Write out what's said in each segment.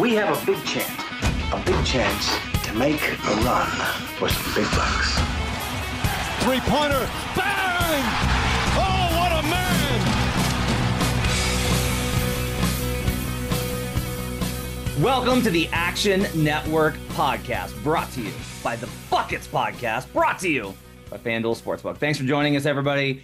We have a big chance, a big chance to make a run for some big bucks. Three pointer, bang! Oh, what a man! Welcome to the Action Network Podcast, brought to you by the Buckets Podcast, brought to you by FanDuel Sportsbook. Thanks for joining us, everybody.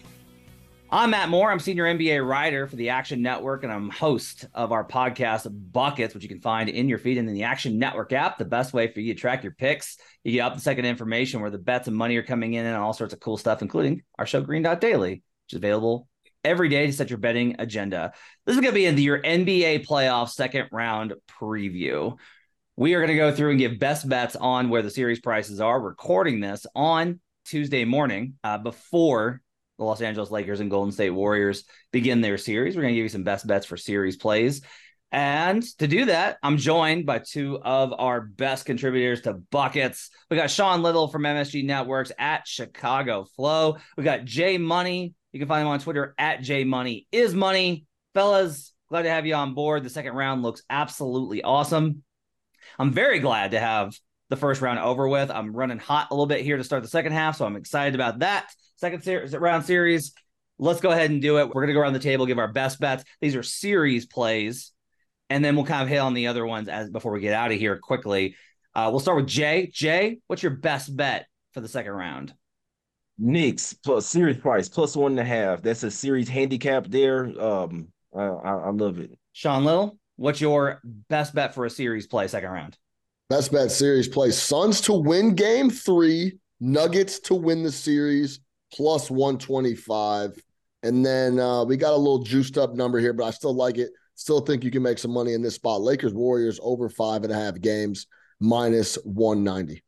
I'm Matt Moore. I'm senior NBA writer for the Action Network, and I'm host of our podcast Buckets, which you can find in your feed and in the Action Network app. The best way for you to track your picks, you get up the second information where the bets and money are coming in, and all sorts of cool stuff, including our show Green Dot Daily, which is available every day to set your betting agenda. This is going to be in your NBA playoff second round preview. We are going to go through and give best bets on where the series prices are. Recording this on Tuesday morning uh, before the Los Angeles Lakers and Golden State Warriors begin their series. We're going to give you some best bets for series plays. And to do that, I'm joined by two of our best contributors to Buckets. We got Sean Little from MSG Networks at Chicago Flow. We got Jay Money. You can find him on Twitter at Jay Money is Money. Fellas, glad to have you on board. The second round looks absolutely awesome. I'm very glad to have the first round over with. I'm running hot a little bit here to start the second half, so I'm excited about that. Second ser- round series. Let's go ahead and do it. We're going to go around the table, give our best bets. These are series plays, and then we'll kind of hit on the other ones as before we get out of here quickly. Uh, we'll start with Jay. Jay, what's your best bet for the second round? Knicks plus series price plus one and a half. That's a series handicap there. Um, I, I, I love it. Sean Little, what's your best bet for a series play second round? Best bet series play Suns to win game three, Nuggets to win the series plus 125. And then uh, we got a little juiced up number here, but I still like it. Still think you can make some money in this spot. Lakers Warriors over five and a half games minus 190.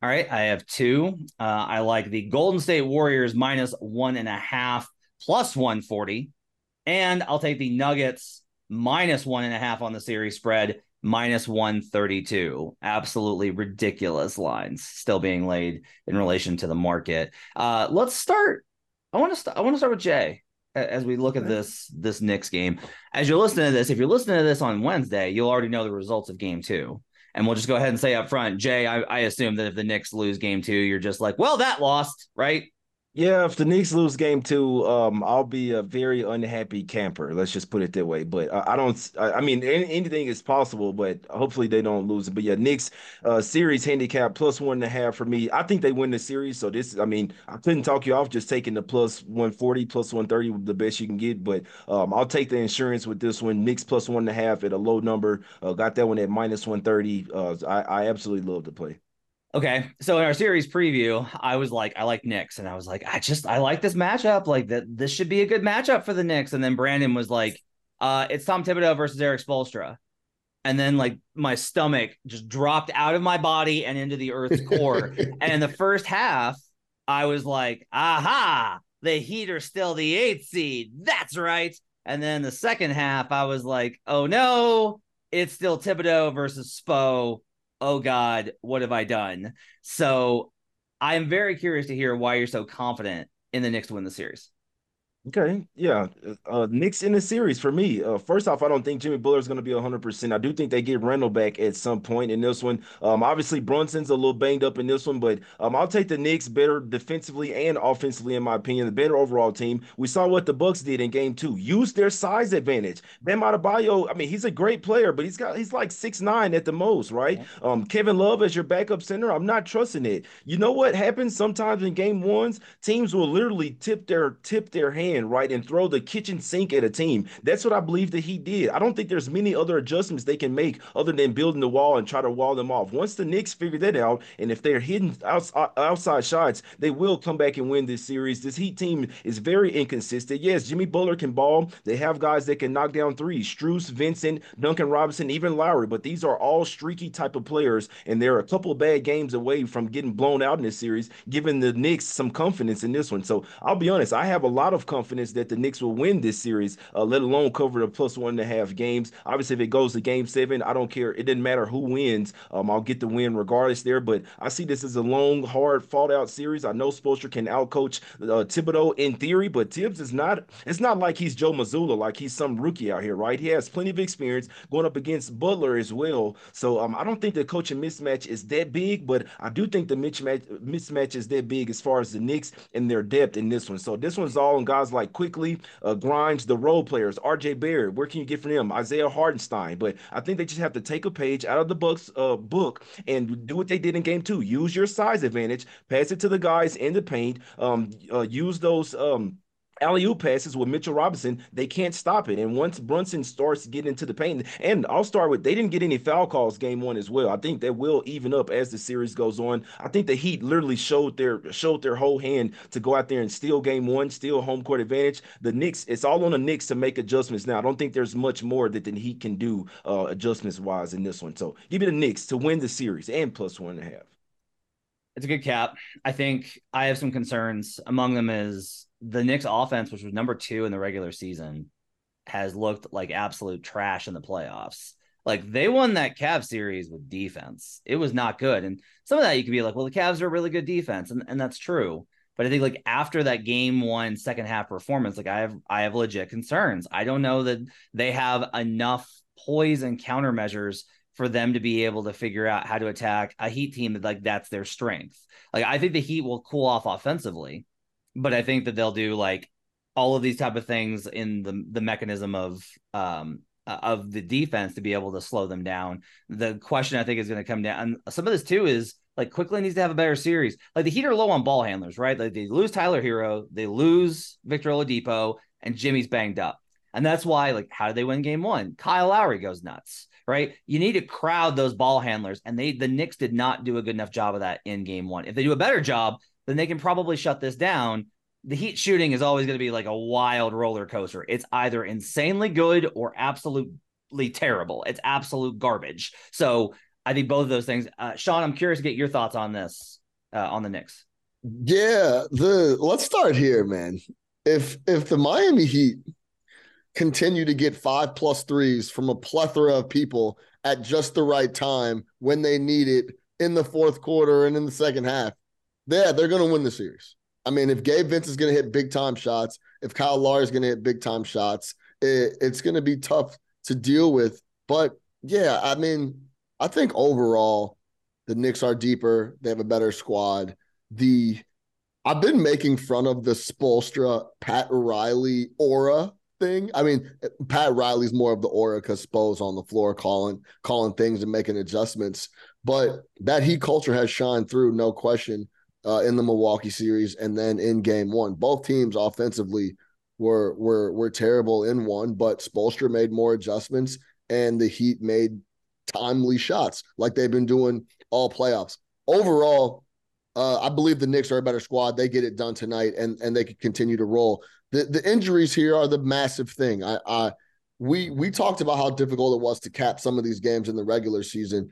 All right. I have two. Uh, I like the Golden State Warriors minus one and a half plus 140. And I'll take the Nuggets minus one and a half on the series spread minus 132 absolutely ridiculous lines still being laid in relation to the market. Uh let's start i want to st- i want to start with jay as we look at this this Knicks game. As you're listening to this if you're listening to this on wednesday you'll already know the results of game two. And we'll just go ahead and say up front jay i, I assume that if the Knicks lose game two you're just like well that lost right yeah, if the Knicks lose game two, um, I'll be a very unhappy camper. Let's just put it that way. But I, I don't. I, I mean, any, anything is possible. But hopefully they don't lose it. But yeah, Knicks uh, series handicap plus one and a half for me. I think they win the series. So this, I mean, I couldn't talk you off just taking the plus one forty, plus one thirty, the best you can get. But um, I'll take the insurance with this one. Knicks plus one and a half at a low number. Uh, got that one at minus one thirty. Uh, I, I absolutely love to play. Okay, so in our series preview, I was like, I like Knicks, and I was like, I just I like this matchup. Like that, this should be a good matchup for the Knicks. And then Brandon was like, uh, it's Tom Thibodeau versus Erik Spoelstra. And then like my stomach just dropped out of my body and into the earth's core. and in the first half, I was like, aha, the Heat are still the eighth seed. That's right. And then the second half, I was like, oh no, it's still Thibodeau versus Spo oh God, what have I done? So I'm very curious to hear why you're so confident in the Knicks to win the series. Okay, yeah. Uh, Knicks in the series for me. Uh, first off, I don't think Jimmy Butler is going to be 100%. I do think they get Randle back at some point in this one. Um, obviously, Brunson's a little banged up in this one, but um, I'll take the Knicks better defensively and offensively, in my opinion. The better overall team. We saw what the Bucks did in game two. Use their size advantage. Bam Adebayo, I mean, he's a great player, but he's got he's like six nine at the most, right? Um, Kevin Love as your backup center, I'm not trusting it. You know what happens sometimes in game ones? Teams will literally tip their tip their hand right, and throw the kitchen sink at a team. That's what I believe that he did. I don't think there's many other adjustments they can make other than building the wall and try to wall them off. Once the Knicks figure that out, and if they're hitting uh, outside shots, they will come back and win this series. This Heat team is very inconsistent. Yes, Jimmy Butler can ball. They have guys that can knock down threes. Strus, Vincent, Duncan Robinson, even Lowry. But these are all streaky type of players, and they're a couple bad games away from getting blown out in this series, giving the Knicks some confidence in this one. So I'll be honest, I have a lot of confidence confidence that the Knicks will win this series, uh, let alone cover the plus one and a half games. Obviously, if it goes to game seven, I don't care. It doesn't matter who wins. Um, I'll get the win regardless there. But I see this as a long, hard, fought out series. I know Spoelstra can outcoach uh, Thibodeau in theory, but Thibs is not. It's not like he's Joe Mazzulla, like he's some rookie out here, right? He has plenty of experience going up against Butler as well. So um, I don't think the coaching mismatch is that big, but I do think the mismatch mismatch is that big as far as the Knicks and their depth in this one. So this one's all on guys like like Quickley, uh, Grimes, the role players, RJ Barrett. Where can you get from them? Isaiah Hartenstein. But I think they just have to take a page out of the Bucks uh, book and do what they did in game two. Use your size advantage, pass it to the guys in the paint, um, uh, use those. Um, alley oop passes with Mitchell Robinson, they can't stop it. And once Brunson starts getting into the paint, and I'll start with they didn't get any foul calls game one as well. I think that will even up as the series goes on. I think the Heat literally showed their showed their whole hand to go out there and steal game one, steal home court advantage. The Knicks, it's all on the Knicks to make adjustments now. I don't think there's much more that the Heat can do uh, adjustments wise in this one. So give me the Knicks to win the series and plus one and a half. It's a good cap. I think I have some concerns. Among them is the Knicks offense, which was number two in the regular season, has looked like absolute trash in the playoffs. Like they won that Cavs series with defense. It was not good. And some of that you could be like, well, the Cavs are a really good defense. And, and that's true. But I think like after that game one second half performance, like I have I have legit concerns. I don't know that they have enough poise and countermeasures for them to be able to figure out how to attack a Heat team that like that's their strength. Like I think the Heat will cool off offensively but I think that they'll do like all of these type of things in the the mechanism of um of the defense to be able to slow them down. The question I think is going to come down. And some of this too is like Quickley needs to have a better series. Like the Heat are low on ball handlers, right? Like they lose Tyler Herro, they lose Victor Oladipo, and Jimmy's banged up. And that's why, like, how do they win game one? Kyle Lowry goes nuts, right? You need to crowd those ball handlers. And they the Knicks did not do a good enough job of that in game one. If they do a better job, then they can probably shut this down. The Heat shooting is always going to be like a wild roller coaster. It's either insanely good or absolutely terrible. It's absolute garbage. So I think both of those things. Uh, Sean, I'm curious to get your thoughts on this uh, on the Knicks. Yeah, the let's start here, man. If if the Miami Heat continue to get five plus threes from a plethora of people at just the right time when they need it in the fourth quarter and in the second half, yeah, they're going to win the series. I mean, if Gabe Vince is going to hit big time shots, if Kyle Lowry is going to hit big time shots, it, it's going to be tough to deal with. But yeah, I mean, I think overall the Knicks are deeper. They have a better squad. The I've been making fun of the Spoelstra Pat Riley aura thing. I mean, Pat Riley's more of the aura because Spo's on the floor calling calling things and making adjustments. But that Heat culture has shined through, no question uh, in the Milwaukee series and then in game one. Both teams offensively were were were terrible in one, but Spoelstra made more adjustments and the Heat made timely shots like they've been doing all playoffs. Overall, uh, I believe the Knicks are a better squad. They get it done tonight and and they can continue to roll. The the injuries here are the massive thing. I, I we we talked about how difficult it was to cap some of these games in the regular season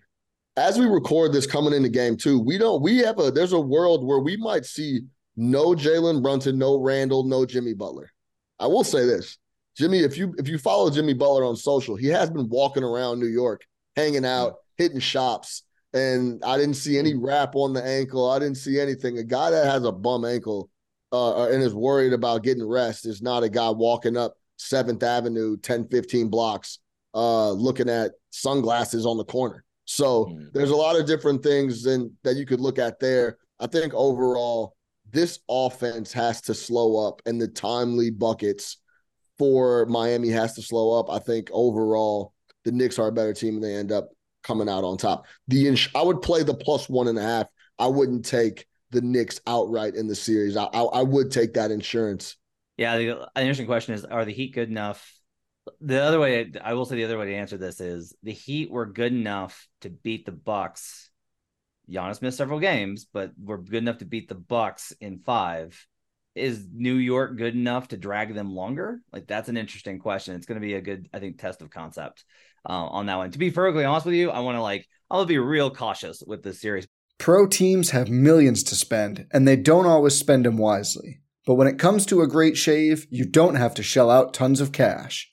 as we record this coming into game two, we don't we have a there's a world where we might see no Jalen Brunson, no Randle, no Jimmy Butler. I will say this. Jimmy, if you if you follow Jimmy Butler on social, he has been walking around New York, hanging out, hitting shops, and I didn't see any wrap on the ankle. I didn't see anything. A guy that has a bum ankle, uh, and is worried about getting rest is not a guy walking up Seventh Avenue, 10, 15 blocks, uh, looking at sunglasses on the corner. So mm. there's a lot of different things in, that you could look at there. I think overall, this offense has to slow up, and the timely buckets for Miami has to slow up. I think overall, the Knicks are a better team, and they end up coming out on top. The ins- I would play the plus one and a half. I wouldn't take the Knicks outright in the series. I, I, I would take that insurance. Yeah, the, an interesting question is: Are the Heat good enough? The other way, I will say, the other way to answer this is the Heat were good enough to beat the Bucks. Giannis missed several games, but we're good enough to beat the Bucks in five. Is New York good enough to drag them longer? Like that's an interesting question. It's going to be a good, I think, test of concept uh, on that one. To be perfectly honest with you, I want to like I'll be real cautious with this series. Pro teams have millions to spend, and they don't always spend them wisely. But when it comes to a great shave, you don't have to shell out tons of cash.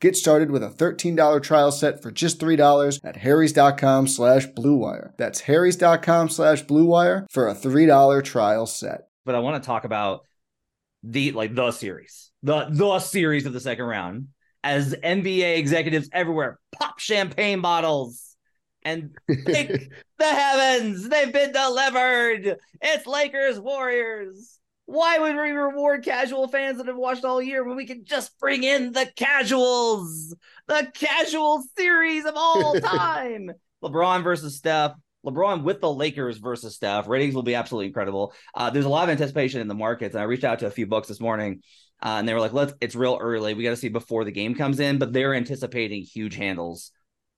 Get started with a $13 trial set for just $3 at harrys.com slash bluewire. That's harrys.com slash bluewire for a $3 trial set. But I want to talk about the like the series. The the series of the second round as NBA executives everywhere pop champagne bottles and thank the heavens they've been delivered. It's Lakers Warriors. Why would we reward casual fans that have watched all year when we can just bring in the casuals? The casual series of all time. LeBron versus Steph. LeBron with the Lakers versus Steph. Ratings will be absolutely incredible. Uh, there's a lot of anticipation in the markets. And I reached out to a few books this morning uh, and they were like, "Let's." It's real early. We got to see before the game comes in, but they're anticipating huge handles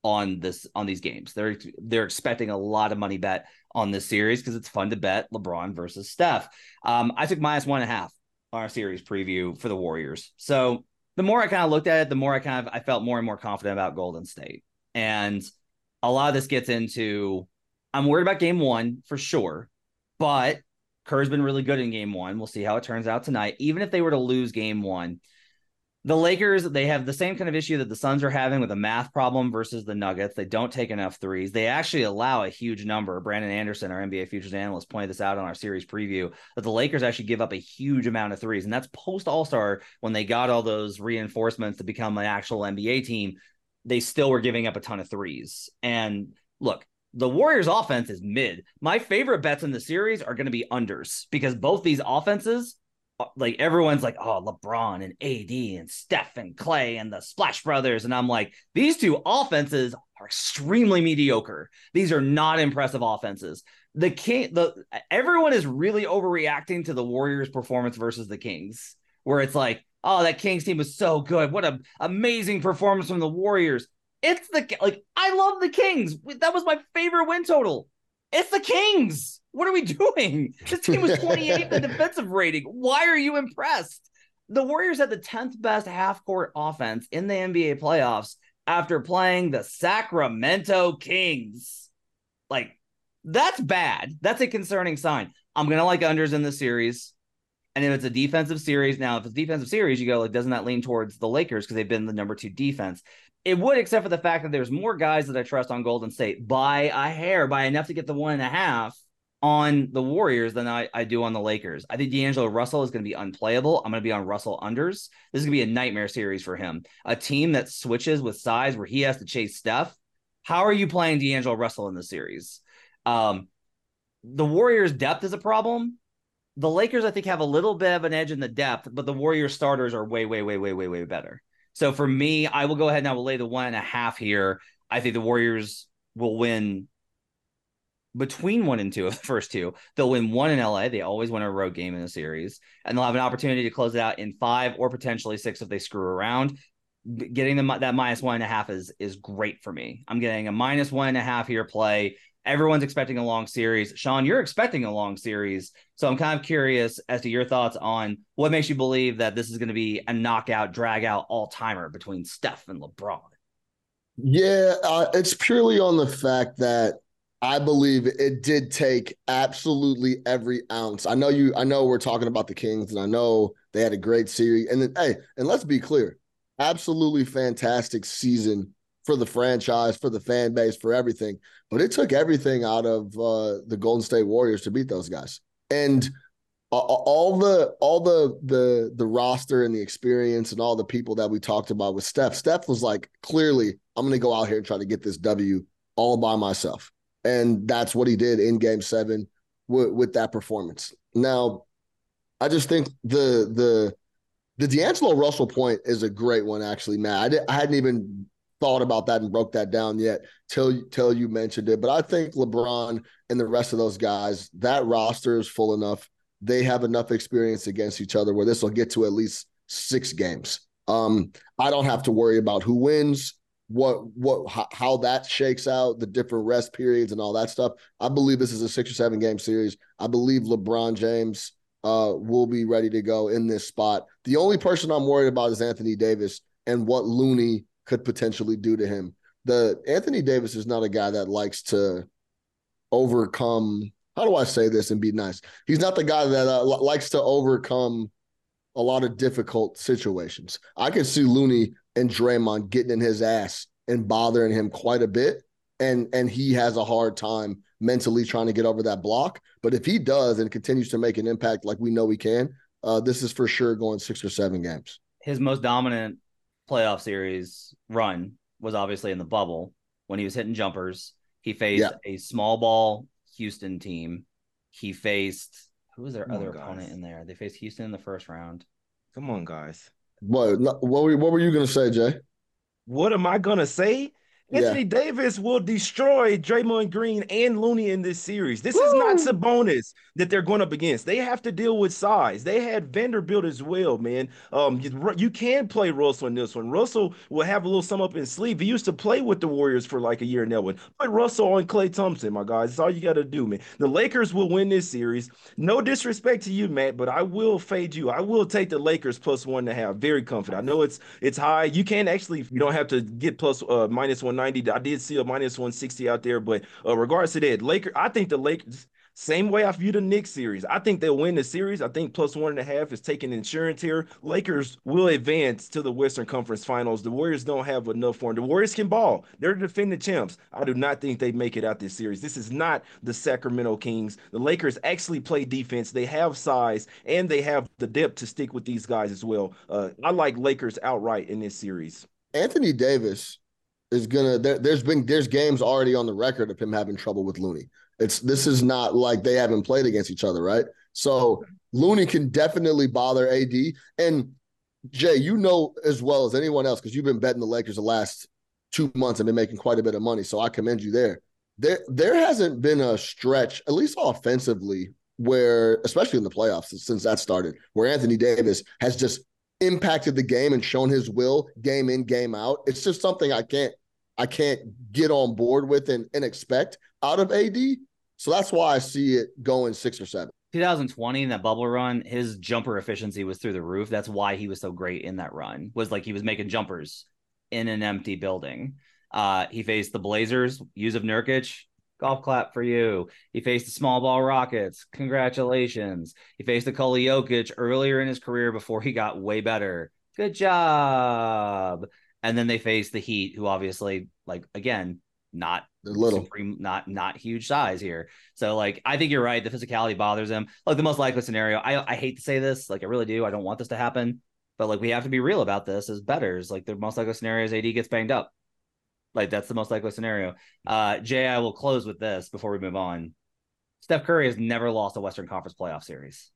on this on these games. They're they're expecting a lot of money bet on this series because it's fun to bet LeBron versus Steph. Um, I took minus one and a half on our series preview for the Warriors. So the more I kind of looked at it, the more I kind of I felt more and more confident about Golden State. And a lot of this gets into I'm worried about game one for sure, but Kerr's been really good in game one. We'll see how it turns out tonight. Even if they were to lose game one, the Lakers, they have the same kind of issue that the Suns are having with a math problem versus the Nuggets. They don't take enough threes. They actually allow a huge number. Brandon Anderson, our NBA futures analyst, pointed this out on our series preview that the Lakers actually give up a huge amount of threes. And that's post All Star when they got all those reinforcements to become an actual NBA team. They still were giving up a ton of threes. And look, the Warriors offense is mid. My favorite bets in the series are going to be unders because both these offenses, Uh, like everyone's like, oh, LeBron and AD and Steph and Klay and the Splash Brothers. And I'm like, these two offenses are extremely mediocre. These are not impressive offenses. The King, the everyone is really overreacting to the Warriors' performance versus the Kings, where it's like, oh, that Kings team was so good. What an amazing performance from the Warriors. It's the like I love the Kings. That was my favorite win total. It's the Kings. What are we doing? This team was 28th in defensive rating. Why are you impressed? The Warriors had the 10th best half court offense in the NBA playoffs after playing the Sacramento Kings. Like, that's bad. That's a concerning sign. I'm going to like unders in the series. And if it's a defensive series, now if it's defensive series, you go like, doesn't that lean towards the Lakers because they've been the number two defense? It would, except for the fact that there's more guys that I trust on Golden State by a hair, by enough to get the one and a half on the Warriors than I, I do on the Lakers. I think D'Angelo Russell is going to be unplayable. I'm going to be on Russell unders. This is going to be a nightmare series for him. A team that switches with size where he has to chase Steph. How are you playing D'Angelo Russell in the series? Um, the Warriors' depth is a problem. The Lakers, I think, have a little bit of an edge in the depth, but the Warriors starters are way, way, way, way, way, way better. So for me, I will go ahead and I will lay the one and a half here. I think the Warriors will win between one and two of the first two. They'll win one in LA. They always win a road game in the series, and they'll have an opportunity to close it out in five or potentially six if they screw around. Getting them that minus one and a half is is great for me. I'm getting a minus one and a half here play. Everyone's expecting a long series. Sean, you're expecting a long series. So I'm kind of curious as to your thoughts on what makes you believe that this is going to be a knockout, drag out all timer between Steph and LeBron. Yeah, uh, it's purely on the fact that I believe it did take absolutely every ounce. I know you. I know we're talking about the Kings, and I know they had a great series. And then, hey, and let's be clear, absolutely fantastic season for the franchise, for the fan base, for everything. But it took everything out of uh, the Golden State Warriors to beat those guys. And all the all the the the roster and the experience and all the people that we talked about with Steph. Steph was like, clearly, I'm going to go out here and try to get this W all by myself and that's what he did in Game Seven with, with that performance. Now, I just think the the the D'Angelo Russell point is a great one, actually, Matt. I, did, I hadn't even thought about that and broke that down yet till till you mentioned it. But I think LeBron and the rest of those guys, that roster is full enough. They have enough experience against each other where this will get to at least six games. Um, I don't have to worry about who wins what what how that shakes out, the different rest periods and all that stuff. I believe this is a six or seven game series. I believe LeBron James uh, will be ready to go in this spot. The only person I'm worried about is Anthony Davis and what Looney could potentially do to him. The Anthony Davis is not a guy that likes to overcome. How do I say this and be nice? He's not the guy that uh, likes to overcome a lot of difficult situations. I can see Looney and Draymond getting in his ass and bothering him quite a bit. And and he has a hard time mentally trying to get over that block. But if he does and continues to make an impact like we know he can, uh, this is for sure going six or seven games. His most dominant playoff series run was obviously in the bubble when he was hitting jumpers. He faced yeah. a small ball Houston team. He faced who was their Come other on, opponent in there? They faced Houston in the first round. Come on, guys. What what were, what were you going to say, Jay? What am I going to say? Anthony yeah. Davis will destroy Draymond Green and Looney in this series. This Woo! is not Sabonis that they're going up against. They have to deal with size. They had Vanderbilt as well, man. Um, you, you can play Russell in this one. Russell will have a little sum up in sleeve. He used to play with the Warriors for like a year in that one. Put Russell on Klay Thompson, my guys. That's all you got to do, man. The Lakers will win this series. No disrespect to you, Matt, but I will fade you. I will take the Lakers plus one and a half. Very confident. I know it's it's high. You can actually you don't have to get plus uh, minus one 190. I did see a minus 160 out there, but uh, regards to that, Laker, I think the Lakers, same way I view the Knicks series. I think they'll win the series. I think plus one and a half is taking insurance here. Lakers will advance to the Western Conference Finals. The Warriors don't have enough for them. The Warriors can ball. They're the defending champs. I do not think they make it out this series. This is not the Sacramento Kings. The Lakers actually play defense. They have size and they have the depth to stick with these guys as well. Uh, I like Lakers outright in this series. Anthony Davis is gonna there, there's been there's games already on the record of him having trouble with Looney. It's this is not like they haven't played against each other, right? So Looney can definitely bother AD. And Jay, you know as well as anyone else because you've been betting the Lakers the last two months and been making quite a bit of money. So I commend you there. There there hasn't been a stretch, at least offensively, where especially in the playoffs since that started, where Anthony Davis has just impacted the game and shown his will game in game out. It's just something I can't I can't get on board with and, and expect out of AD. So that's why I see it going six or seven. 2020 in that bubble run, his jumper efficiency was through the roof. That's why he was so great in that run. Was like he was making jumpers in an empty building. Uh, he faced the Blazers, Jusuf Nurkic, golf clap for you. He faced the small ball Rockets, congratulations. He faced the Nikola Jokic earlier in his career before he got way better. Good job and then they face the Heat, who obviously, like again, not They're little, supreme, not not huge size here. So like, I think you're right. The physicality bothers him. Like the most likely scenario. I I hate to say this, like I really do. I don't want this to happen, but like we have to be real about this as betters. Like the most likely scenario is AD gets banged up. Like that's the most likely scenario. Uh, Jay, I will close with this before we move on. Steph Curry has never lost a Western Conference playoff series.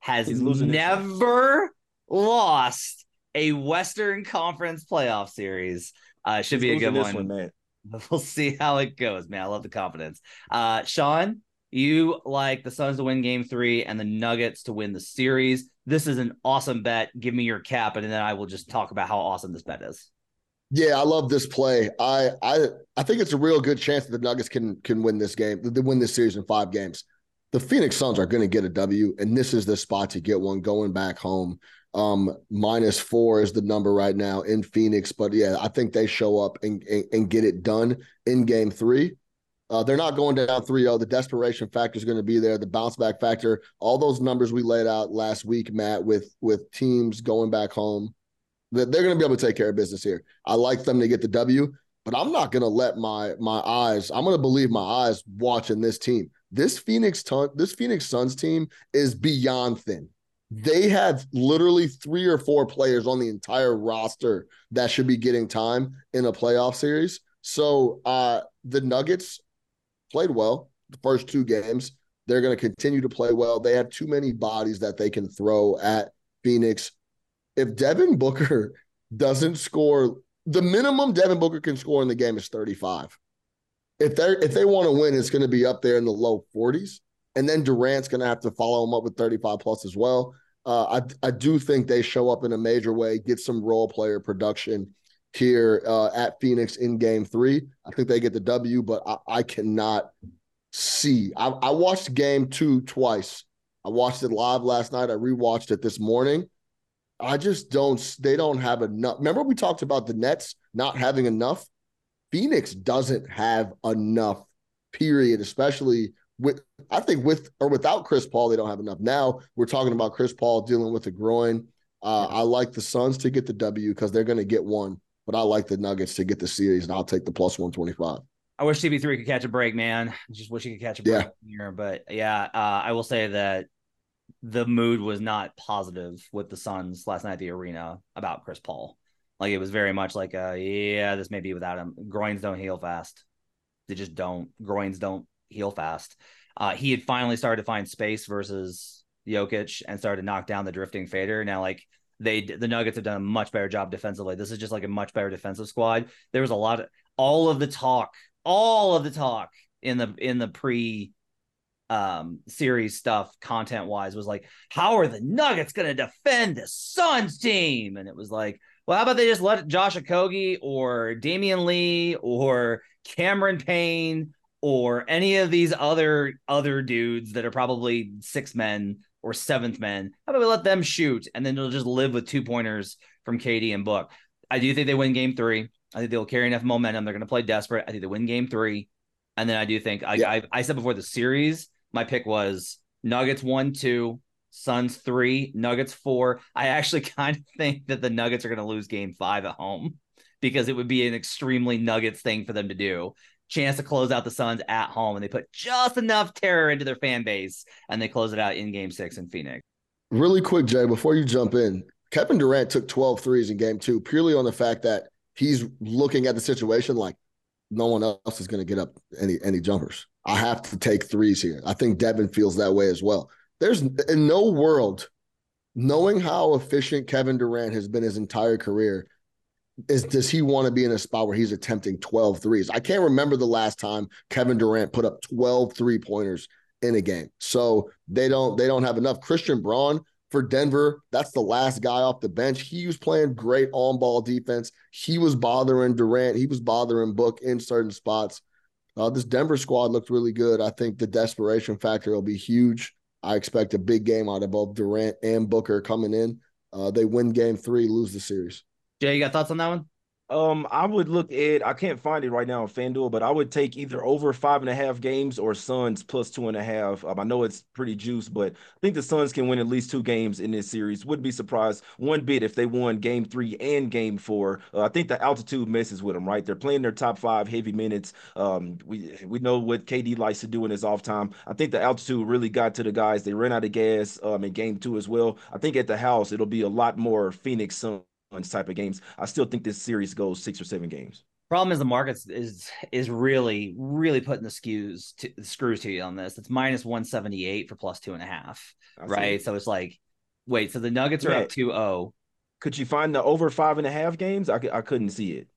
Has never lost a Western Conference playoff series. Uh, should He's be a good losing one. man. We'll see how it goes, man. I love the confidence. Uh, Sean, you like the Suns to win game three and the Nuggets to win the series. This is an awesome bet. Give me your cap, and then I will just talk about how awesome this bet is. Yeah, I love this play. I I I think it's a real good chance that the Nuggets can can win this game. They win this series in five games. The Phoenix Suns are going to get a W, and this is the spot to get one going back home. Um, minus four is the number right now in Phoenix, but yeah, I think they show up and and, and get it done in Game Three. Uh, they're not going down 3-0. The desperation factor is going to be there. The bounce back factor, all those numbers we laid out last week, Matt, with with teams going back home That they're going to be able to take care of business here. I like them to get the W, but I'm not going to let my my eyes. I'm going to believe my eyes watching this team. This Phoenix ton, this Phoenix Suns team is beyond thin. They have literally three or four players on the entire roster that should be getting time in a playoff series. So uh, the Nuggets played well the first two games. They're going to continue to play well. They have too many bodies that they can throw at Phoenix if Devin Booker doesn't score, the minimum Devin Booker can score in the game is 35. If they if they want to win, it's going to be up there in the low 40s. And then Durant's going to have to follow him up with 35 plus as well. Uh, I I do think they show up in a major way, get some role player production here uh, at Phoenix in Game Three. I think they get the W, but I, I cannot see. I, I watched Game Two twice. I watched it live last night. I rewatched it this morning. I just don't. They don't have enough. Remember, we talked about the Nets not having enough. Phoenix doesn't have enough. Period. Especially with, I think with or without Chris Paul, they don't have enough. Now we're talking about Chris Paul dealing with a groin. Uh, I like the Suns to get the W because they're going to get one, but I like the Nuggets to get the series, and I'll take the plus one twenty five. I wish CP3 could catch a break, man. Just wish he could catch a break Yeah. here. But yeah, uh, I will say that the mood was not positive with the Suns last night at the arena about Chris Paul. Like it was very much like, uh, yeah, this may be without him. Groins don't heal fast. They just don't. Groins don't heal fast. Uh, he had finally started to find space versus Jokic and started to knock down the drifting fader. Now, like they, the Nuggets have done a much better job defensively. This is just like a much better defensive squad. There was a lot of all of the talk, all of the talk in the in the pre um series stuff content wise was like how are the nuggets going to defend the suns team and it was like well how about they just let josh okogie or damion lee or cameron payne or any of these other other dudes that are probably six men or seventh men how about we let them shoot and then they'll just live with two pointers from KD and book i do think they win game three i think they'll carry enough momentum they're going to play desperate i think they win game three and then I do think I, Yeah. I I said before the series, my pick was Nuggets one, two, Suns three, Nuggets four. I actually kind of think that the Nuggets are going to lose game five at home because it would be an extremely Nuggets thing for them to do. Chance to close out the Suns at home, and they put just enough terror into their fan base, and they close it out in game six in Phoenix. Really quick, Jay, before you jump in, Kevin Durant took 12 threes in game two purely on the fact that he's looking at the situation like no one else is going to get up any any jumpers. I have to take threes here. I think Devin feels that way as well. There's in no world, knowing how efficient Kevin Durant has been his entire career, is does he want to be in a spot where he's attempting 12 threes? I can't remember the last time Kevin Durant put up 12 three pointers in a game. So they don't they don't have enough. Christian Braun for Denver, that's the last guy off the bench. He was playing great on ball defense. He was bothering Durant. He was bothering Book in certain spots. Uh, this Denver squad looked really good. I think the desperation factor will be huge. I expect a big game out of both Durant and Booker coming in. Uh, they win game three, lose the series. Jay, you got thoughts on that one? Um, I would look at I can't find it right now on FanDuel, but I would take either over five and a half games or Suns plus two and a half. Um, I know it's pretty juice, but I think the Suns can win at least two games in this series. Wouldn't be surprised one bit if they won game three and game four. Uh, I think the altitude messes with them, right? They're playing their top five heavy minutes. Um, we we know what KD likes to do in his off time. I think the altitude really got to the guys. They ran out of gas um in game two as well. I think at the house it'll be a lot more Phoenix Suns type of games. I still think this series goes six or seven games. Problem is the markets is is really really putting the skews to the screws to you on this. It's minus one seventy eight for plus two and a half, I right? it. So it's like, wait, so the Nuggets are Yeah. up 2-0. Could you find the over five and a half games? I, I couldn't see it.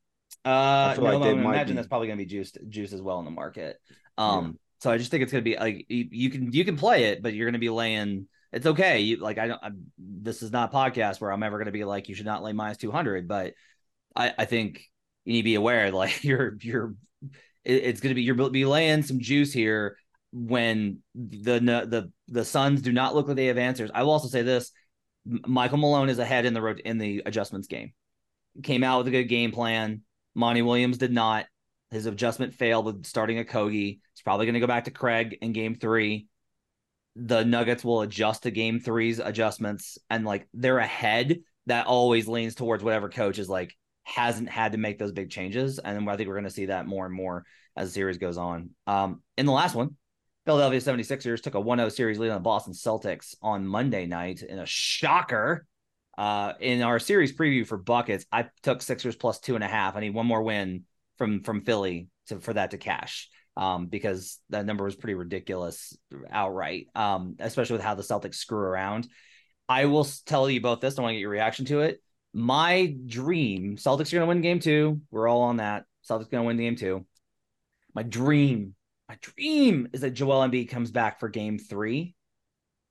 Uh, no, like I might imagine be- that's probably going to be juiced, juice as well in the market. Um, so I just think it's going to be like you, you can you can play it, but you're going to be laying. It's okay. You like I don't. I'm, this is not podcast where I'm ever going to be like you should not lay minus two hundred, but I I think you need to be aware like you're you're it's going to be you're be laying some juice here when the the the Suns do not look like they have answers. I will also say this: Michael Malone is ahead in the road in the adjustments game. Came out with a good game plan. Monty Williams did not. His adjustment failed with starting Okogie. He's probably going to go back to Craig in game three. The Nuggets will adjust to game three's adjustments and like they're ahead. That always leans towards whatever coach is like hasn't had to make those big changes. And I think we're going to see that more and more as the series goes on. Um, in the last one, Philadelphia 76ers took a 1-0 series lead on the Boston Celtics on Monday night in a shocker. Uh, in our series preview for buckets, I took Sixers plus two and a half. I need one more win from from Philly to for that to cash. Um, because that number was pretty ridiculous outright. Um, especially with how the Celtics screw around. I will tell you both this. I want to get your reaction to it. My dream, Celtics are going to win game two. We're all on that. Celtics going to win game two. My dream, my dream is that Joel Embiid comes back for game three,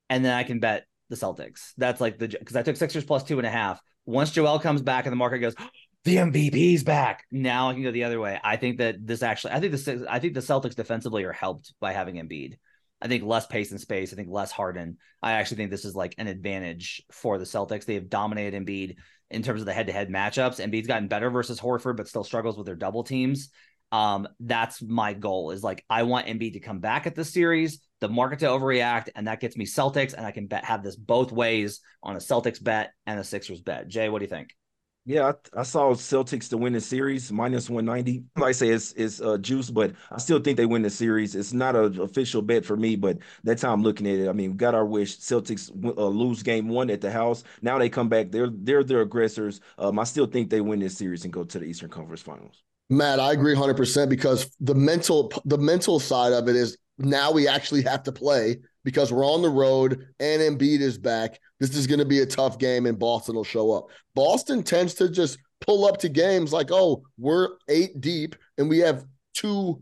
and then I can bet the Celtics. That's like the because I took Sixers plus two and a half. Once Joel comes back and the market goes, the MVP's back. Now I can go the other way. I think that this actually, I think the I think the Celtics defensively are helped by having Embiid. I think less pace and space. I think less Harden. I actually think this is like an advantage for the Celtics. They have dominated Embiid in terms of the head-to-head matchups. Embiid's gotten better versus Horford, but still struggles with their double teams. Um, that's my goal. Is like I want Embiid to come back at this series, the market to overreact, and that gets me Celtics, and I can bet have this both ways on a Celtics bet and a Sixers bet. Jay, what do you think? Yeah, I, I saw Celtics to win the series minus 190. Like I say, it's it's uh, juice, but I still think they win the series. It's not an official bet for me, but that's how I'm looking at it. I mean, we got our wish. Celtics uh, lose game one at the house. Now they come back. They're they're the aggressors. Um, I still think they win this series and go to the Eastern Conference Finals. Matt, I agree 100% because the mental the mental side of it is now we actually have to play because we're on the road and Embiid is back. This is going to be a tough game and Boston will show up. Boston tends to just pull up to games like, "Oh, we're 8 deep and we have two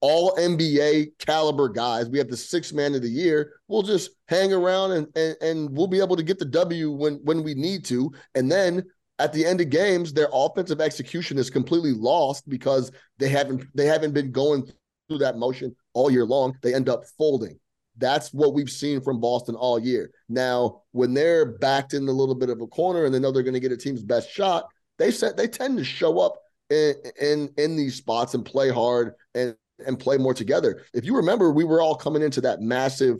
all NBA caliber guys. We have the sixth man of the year. We'll just hang around and, and and we'll be able to get the W when when we need to. And then at the end of games, their offensive execution is completely lost because they haven't they haven't been going through that motion all year long. They end up folding. That's what we've seen from Boston all year. Now, when they're backed in a little bit of a corner and they know they're going to get a team's best shot, they said they tend to show up in, in in these spots and play hard and and play more together. If you remember, we were all coming into that massive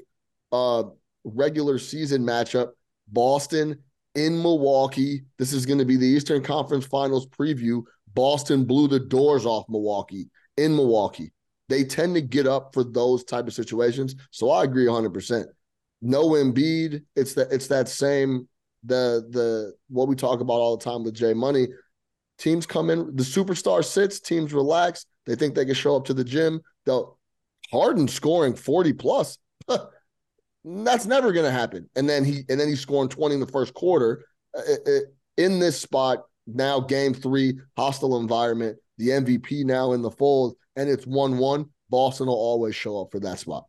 uh regular season matchup, Boston in Milwaukee. This is going to be the Eastern Conference Finals preview. Boston blew the doors off Milwaukee in Milwaukee. They tend to get up for those type of situations. So I agree 100%. No Embiid, it's that it's that same the the what we talk about all the time with Jay Money. Teams come in, the superstar sits, teams relax. They think they can show up to the gym. They'll Harden scoring 40 plus. That's never going to happen. And then he and then he's scoring 20 in the first quarter. Uh, uh, in this spot now, game three, hostile environment. The MVP now in the fold, and it's one-one. Boston will always show up for that spot.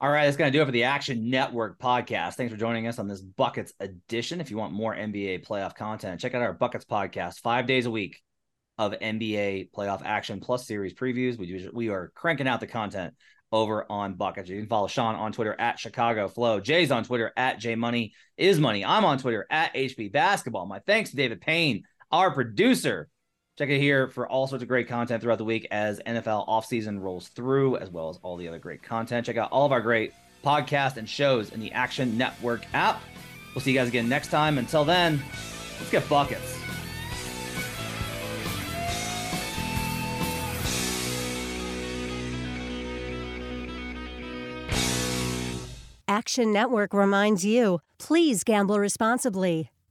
All right, that's going to do it for the Action Network podcast. Thanks for joining us on this Buckets edition. If you want more NBA playoff content, check out our Buckets podcast, five days a week of NBA playoff action plus series previews. We we are cranking out the content over on Buckets. You can follow Sean on Twitter at Chicago Flow. Jay's on Twitter at J Money is Money. I'm on Twitter at HP Basketball. My thanks to David Payne, our producer. Check it here for all sorts of great content throughout the week as NFL offseason rolls through, as well as all the other great content. Check out all of our great podcasts and shows in the Action Network app. We'll see you guys again next time. Until then, let's get buckets. Action Network reminds you please gamble responsibly.